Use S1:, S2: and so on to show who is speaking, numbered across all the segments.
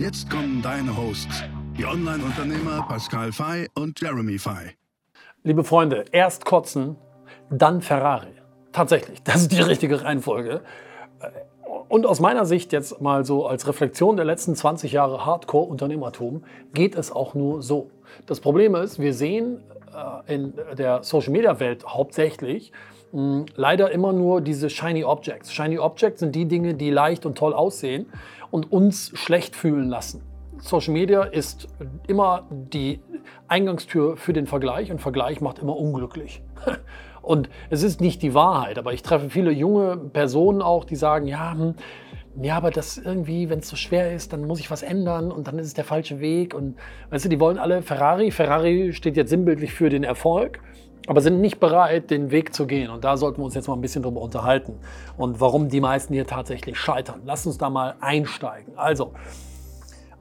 S1: Jetzt kommen deine Hosts, die Online-Unternehmer Pascal Fay und Jeremy Fay.
S2: Liebe Freunde, erst kotzen, dann Ferrari. Tatsächlich, das ist die richtige Reihenfolge. Und aus meiner Sicht jetzt mal so als Reflexion der letzten 20 Jahre Hardcore-Unternehmertum geht es auch nur so. Das Problem ist, wir sehen äh, in der Social-Media-Welt hauptsächlich leider immer nur diese Shiny Objects. Shiny Objects sind die Dinge, die leicht und toll aussehen und uns schlecht fühlen lassen. Social Media ist immer die Eingangstür für den Vergleich und Vergleich macht immer unglücklich. Und es ist nicht die Wahrheit, aber ich treffe viele junge Personen auch, die sagen, ja, hm, ja, aber das irgendwie, wenn es so schwer ist, dann muss ich was ändern und dann ist es der falsche Weg. Und weißt du, die wollen alle Ferrari. Ferrari steht jetzt sinnbildlich für den Erfolg, aber sind nicht bereit, den Weg zu gehen. Und da sollten wir uns jetzt mal ein bisschen drüber unterhalten. Und warum die meisten hier tatsächlich scheitern. Lass uns da mal einsteigen. Also,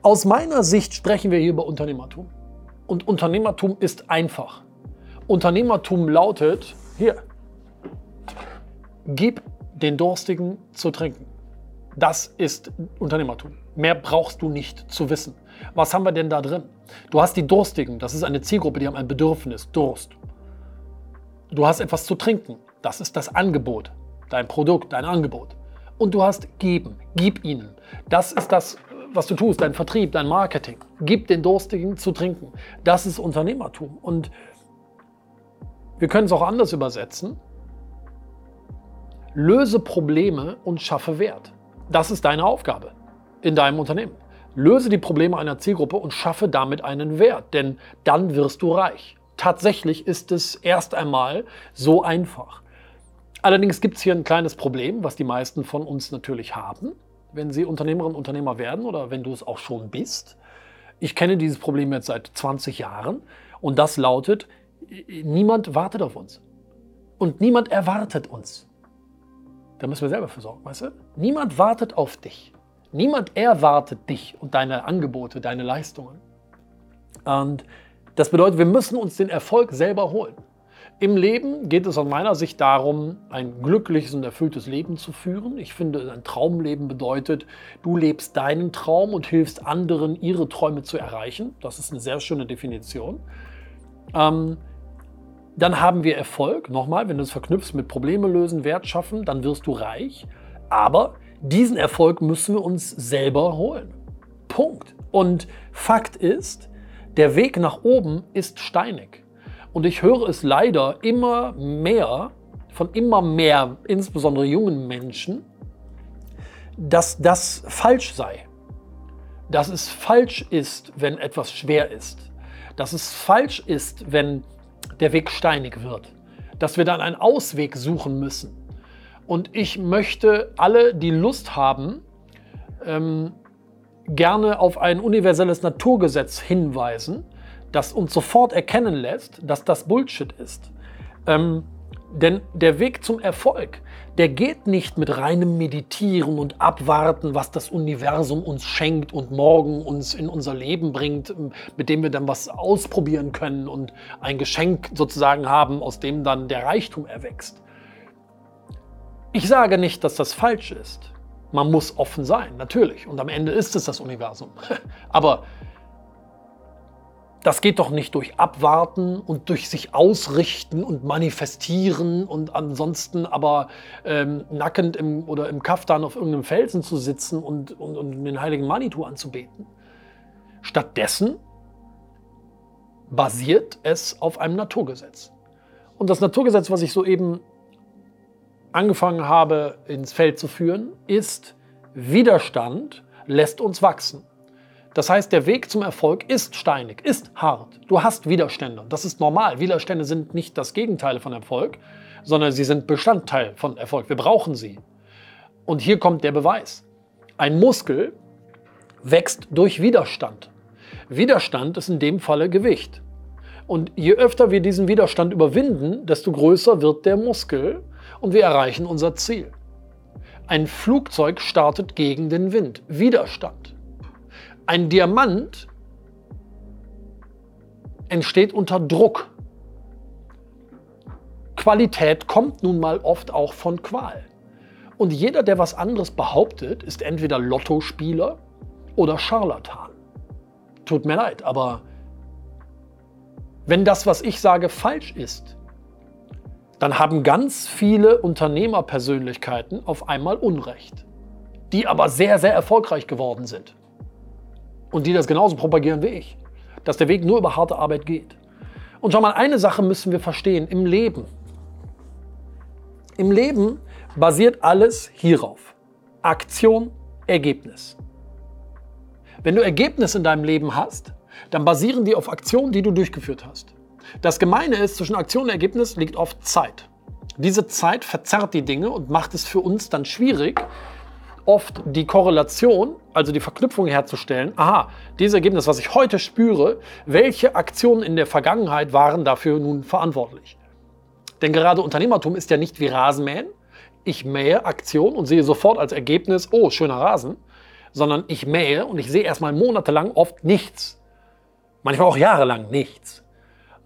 S2: aus meiner Sicht sprechen wir hier über Unternehmertum. Und Unternehmertum ist einfach. Unternehmertum lautet, hier, gib den Durstigen zu trinken. Das ist Unternehmertum. Mehr brauchst du nicht zu wissen. Was haben wir denn da drin? Du hast die Durstigen, das ist eine Zielgruppe, die haben ein Bedürfnis, Durst. Du hast etwas zu trinken, das ist das Angebot, dein Produkt, dein Angebot. Und du hast geben, gib ihnen. Das ist das, was du tust, dein Vertrieb, dein Marketing. Gib den Durstigen zu trinken. Das ist Unternehmertum. Und wir können es auch anders übersetzen. Löse Probleme und schaffe Wert. Das ist deine Aufgabe in deinem Unternehmen. Löse die Probleme einer Zielgruppe und schaffe damit einen Wert, denn dann wirst du reich. Tatsächlich ist es erst einmal so einfach. Allerdings gibt es hier ein kleines Problem, was die meisten von uns natürlich haben, wenn sie Unternehmerinnen und Unternehmer werden oder wenn du es auch schon bist. Ich kenne dieses Problem jetzt seit 20 Jahren und das lautet, niemand wartet auf uns. Und niemand erwartet uns. Da müssen wir selber für sorgen, weißt du? Niemand wartet auf dich. Niemand erwartet dich und deine Angebote, deine Leistungen. Und das bedeutet, wir müssen uns den Erfolg selber holen. Im Leben geht es aus meiner Sicht darum, ein glückliches und erfülltes Leben zu führen. Ich finde, ein Traumleben bedeutet, du lebst deinen Traum und hilfst anderen, ihre Träume zu erreichen. Das ist eine sehr schöne Definition. Ähm, dann haben wir Erfolg. Nochmal, wenn du es verknüpfst mit Probleme lösen, Wert schaffen, dann wirst du reich. Aber diesen Erfolg müssen wir uns selber holen. Punkt. Und Fakt ist, der Weg nach oben ist steinig. Und ich höre es leider immer mehr von immer mehr, insbesondere jungen Menschen, dass das falsch sei. Dass es falsch ist, wenn etwas schwer ist. Dass es falsch ist, wenn der Weg steinig wird, dass wir dann einen Ausweg suchen müssen. Und ich möchte alle, die Lust haben, ähm, gerne auf ein universelles Naturgesetz hinweisen, das uns sofort erkennen lässt, dass das Bullshit ist. Ähm, denn der Weg zum Erfolg, der geht nicht mit reinem Meditieren und Abwarten, was das Universum uns schenkt und morgen uns in unser Leben bringt, mit dem wir dann was ausprobieren können und ein Geschenk sozusagen haben, aus dem dann der Reichtum erwächst. Ich sage nicht, dass das falsch ist. Man muss offen sein, natürlich. Und am Ende ist es das Universum. Aber das geht doch nicht durch Abwarten und durch sich ausrichten und manifestieren und ansonsten aber ähm, nackend im, oder im Kaftan auf irgendeinem Felsen zu sitzen und, und, und den heiligen Manitou anzubeten. Stattdessen basiert es auf einem Naturgesetz. Und das Naturgesetz, was ich soeben angefangen habe ins Feld zu führen, ist Widerstand lässt uns wachsen. Das heißt, der Weg zum Erfolg ist steinig, ist hart. Du hast Widerstände. Das ist normal. Widerstände sind nicht das Gegenteil von Erfolg, sondern sie sind Bestandteil von Erfolg. Wir brauchen sie. Und hier kommt der Beweis. Ein Muskel wächst durch Widerstand. Widerstand ist in dem Falle Gewicht. Und je öfter wir diesen Widerstand überwinden, desto größer wird der Muskel und wir erreichen unser Ziel. Ein Flugzeug startet gegen den Wind. Widerstand. Ein Diamant entsteht unter Druck. Qualität kommt nun mal oft auch von Qual. Und jeder, der was anderes behauptet, ist entweder Lottospieler oder Scharlatan. Tut mir leid, aber wenn das, was ich sage, falsch ist, dann haben ganz viele Unternehmerpersönlichkeiten auf einmal Unrecht, die aber sehr, sehr erfolgreich geworden sind. Und die das genauso propagieren wie ich, dass der Weg nur über harte Arbeit geht. Und schau mal, eine Sache müssen wir verstehen im Leben. Im Leben basiert alles hierauf. Aktion, Ergebnis. Wenn du Ergebnis in deinem Leben hast, dann basieren die auf Aktionen, die du durchgeführt hast. Das Gemeine ist, zwischen Aktion und Ergebnis liegt oft Zeit. Diese Zeit verzerrt die Dinge und macht es für uns dann schwierig, oft die Korrelation, also die Verknüpfung herzustellen. Aha, dieses Ergebnis, was ich heute spüre, welche Aktionen in der Vergangenheit waren dafür nun verantwortlich? Denn gerade Unternehmertum ist ja nicht wie Rasenmähen. Ich mähe Aktion und sehe sofort als Ergebnis, oh, schöner Rasen, sondern ich mähe und ich sehe erstmal monatelang oft nichts. Manchmal auch jahrelang nichts.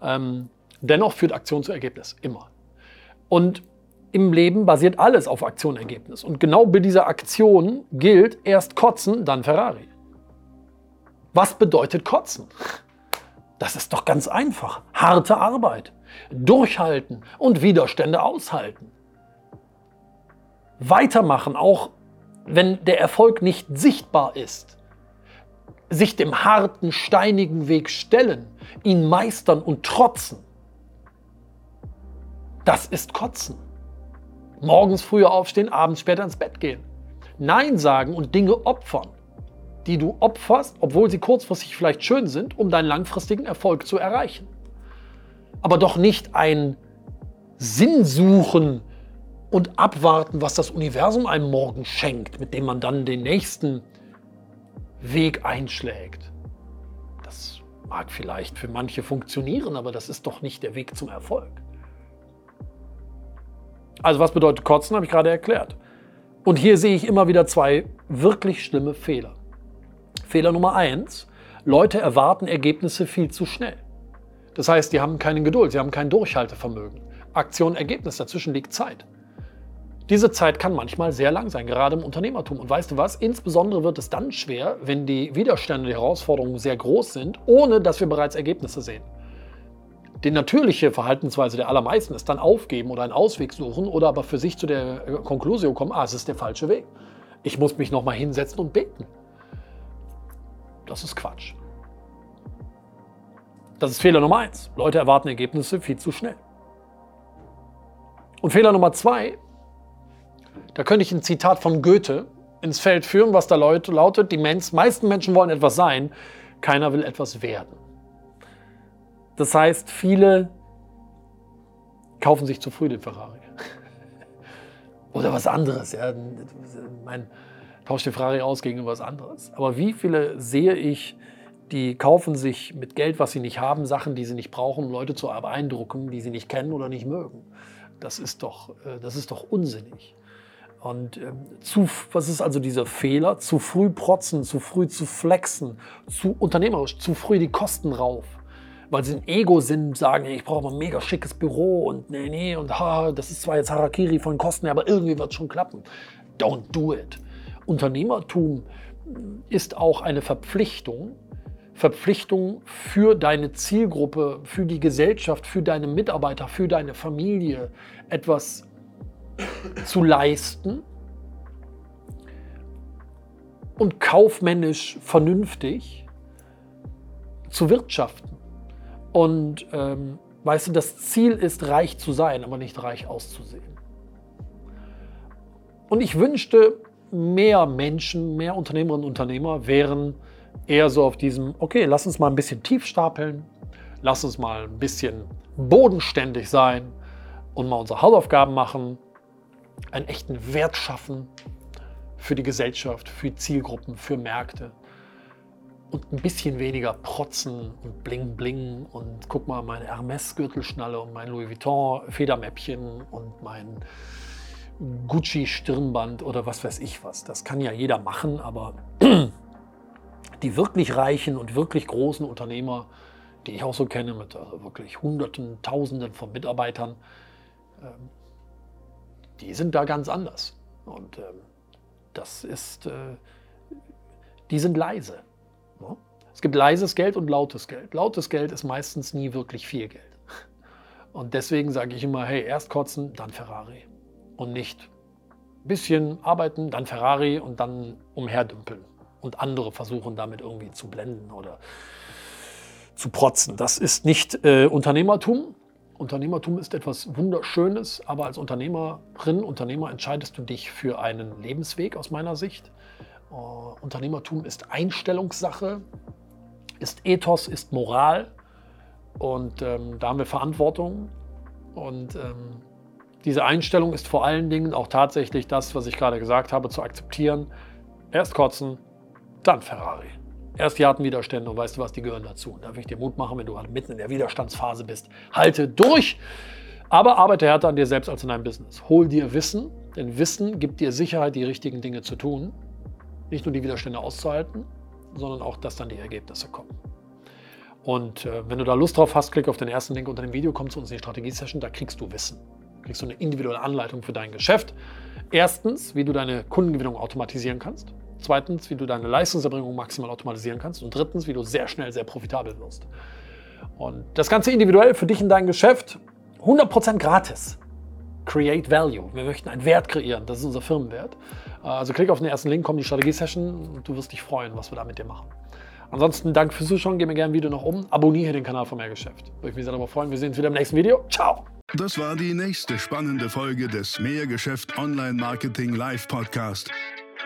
S2: Ähm, dennoch führt Aktion zu Ergebnis, immer. Und im Leben basiert alles auf Aktion Ergebnis. Und genau bei dieser Aktion gilt erst Kotzen, dann Ferrari. Was bedeutet Kotzen? Das ist doch ganz einfach. Harte Arbeit durchhalten und Widerstände aushalten. Weitermachen, auch wenn der Erfolg nicht sichtbar ist. Sich dem harten, steinigen Weg stellen, ihn meistern und trotzen. Das ist Kotzen. Morgens früher aufstehen, abends später ins Bett gehen. Nein sagen und Dinge opfern, die du opferst, obwohl sie kurzfristig vielleicht schön sind, um deinen langfristigen Erfolg zu erreichen aber doch nicht ein Sinn suchen und abwarten, was das Universum einem morgen schenkt, mit dem man dann den nächsten Weg einschlägt. Das mag vielleicht für manche funktionieren, aber das ist doch nicht der Weg zum Erfolg. Also was bedeutet Kotzen, habe ich gerade erklärt. Und hier sehe ich immer wieder zwei wirklich schlimme Fehler. Fehler Nummer eins, Leute erwarten Ergebnisse viel zu schnell. Das heißt, die haben keine Geduld, sie haben kein Durchhaltevermögen. Aktion, Ergebnis, dazwischen liegt Zeit. Diese Zeit kann manchmal sehr lang sein, gerade im Unternehmertum. Und weißt du was? Insbesondere wird es dann schwer, wenn die Widerstände, die Herausforderungen sehr groß sind, ohne dass wir bereits Ergebnisse sehen. Die natürliche Verhaltensweise der allermeisten ist dann aufgeben oder einen Ausweg suchen oder aber für sich zu der Konklusion kommen, ah, es ist der falsche Weg. Ich muss mich nochmal hinsetzen und beten. Das ist Quatsch. Das ist Fehler Nummer eins. Leute erwarten Ergebnisse viel zu schnell. Und Fehler Nummer zwei, da könnte ich ein Zitat von Goethe ins Feld führen, was da lautet, die meisten Menschen wollen etwas sein, keiner will etwas werden. Das heißt, viele kaufen sich zu früh den Ferrari. Oder was anderes. Ja. Mein, tauscht den Ferrari aus gegen was anderes. Aber wie viele sehe ich, die kaufen sich mit Geld, was sie nicht haben, Sachen, die sie nicht brauchen, um Leute zu beeindrucken, die sie nicht kennen oder nicht mögen. Das ist doch, äh, das ist doch unsinnig. Und ähm, zu, was ist also dieser Fehler? Zu früh protzen, zu früh zu flexen, zu unternehmerisch, zu früh die Kosten rauf. Weil sie ein Ego-Sinn sagen, ich brauche ein mega schickes Büro und nee, nee, und ha, das ist zwar jetzt Harakiri von Kosten, aber irgendwie wird es schon klappen. Don't do it. Unternehmertum ist auch eine Verpflichtung, Verpflichtung für deine Zielgruppe, für die Gesellschaft, für deine Mitarbeiter, für deine Familie etwas zu leisten und kaufmännisch vernünftig zu wirtschaften. Und ähm, weißt du, das Ziel ist, reich zu sein, aber nicht reich auszusehen. Und ich wünschte, mehr Menschen, mehr Unternehmerinnen und Unternehmer wären eher so auf diesem, okay, lass uns mal ein bisschen tief stapeln, lass uns mal ein bisschen bodenständig sein und mal unsere Hausaufgaben machen, einen echten Wert schaffen für die Gesellschaft, für Zielgruppen, für Märkte. und ein bisschen weniger protzen und bling bling und guck mal meine Hermes-Gürtelschnalle und mein Louis Vuitton-Federmäppchen und mein Gucci-Stirnband oder was weiß ich was. Das kann ja jeder machen, aber die wirklich reichen und wirklich großen Unternehmer, die ich auch so kenne, mit also wirklich Hunderten, Tausenden von Mitarbeitern, ähm, die sind da ganz anders. Und ähm, das ist, äh, die sind leise. Es gibt leises Geld und lautes Geld. Lautes Geld ist meistens nie wirklich viel Geld. Und deswegen sage ich immer, hey, erst kotzen, dann Ferrari. Und nicht ein bisschen arbeiten, dann Ferrari und dann umherdümpeln. Und andere versuchen damit irgendwie zu blenden oder zu protzen. Das ist nicht äh, Unternehmertum. Unternehmertum ist etwas Wunderschönes, aber als Unternehmerin, Unternehmer entscheidest du dich für einen Lebensweg aus meiner Sicht. Uh, Unternehmertum ist Einstellungssache, ist Ethos, ist Moral und ähm, da haben wir Verantwortung. Und ähm, diese Einstellung ist vor allen Dingen auch tatsächlich das, was ich gerade gesagt habe, zu akzeptieren. Erst kotzen, dann Ferrari. Erst die Widerstände und weißt du was, die gehören dazu. Da will ich dir Mut machen, wenn du halt mitten in der Widerstandsphase bist. Halte durch, aber arbeite härter an dir selbst als in deinem Business. Hol dir Wissen, denn Wissen gibt dir Sicherheit, die richtigen Dinge zu tun nicht nur die Widerstände auszuhalten, sondern auch, dass dann die Ergebnisse kommen. Und äh, wenn du da Lust drauf hast, klick auf den ersten Link unter dem Video, komm zu uns in die Strategie-Session, da kriegst du Wissen. Kriegst du eine individuelle Anleitung für dein Geschäft. Erstens, wie du deine Kundengewinnung automatisieren kannst. Zweitens, wie du deine Leistungserbringung maximal automatisieren kannst. Und drittens, wie du sehr schnell sehr profitabel wirst. Und das Ganze individuell für dich in dein Geschäft, 100% gratis. Create Value. Wir möchten einen Wert kreieren. Das ist unser Firmenwert. Also klick auf den ersten Link, komm die Strategie-Session und du wirst dich freuen, was wir da mit dir machen. Ansonsten danke fürs Zuschauen, gib mir gerne ein Video nach oben, abonniere den Kanal von Mehrgeschäft. Würde ich mich sehr darüber freuen. Wir sehen uns wieder im nächsten Video. Ciao!
S1: Das war die nächste spannende Folge des Mehrgeschäft Online Marketing Live Podcast.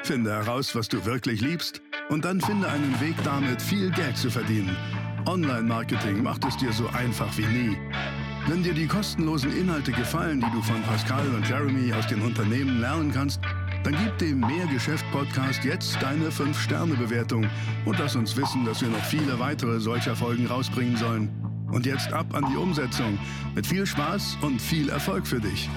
S1: Finde heraus, was du wirklich liebst und dann finde einen Weg damit, viel Geld zu verdienen. Online Marketing macht es dir so einfach wie nie. Wenn dir die kostenlosen Inhalte gefallen, die du von Pascal und Jeremy aus den Unternehmen lernen kannst, dann gib dem Mehrgeschäft-Podcast jetzt deine 5-Sterne-Bewertung und lass uns wissen, dass wir noch viele weitere solcher Folgen rausbringen sollen. Und jetzt ab an die Umsetzung. Mit viel Spaß und viel Erfolg für dich.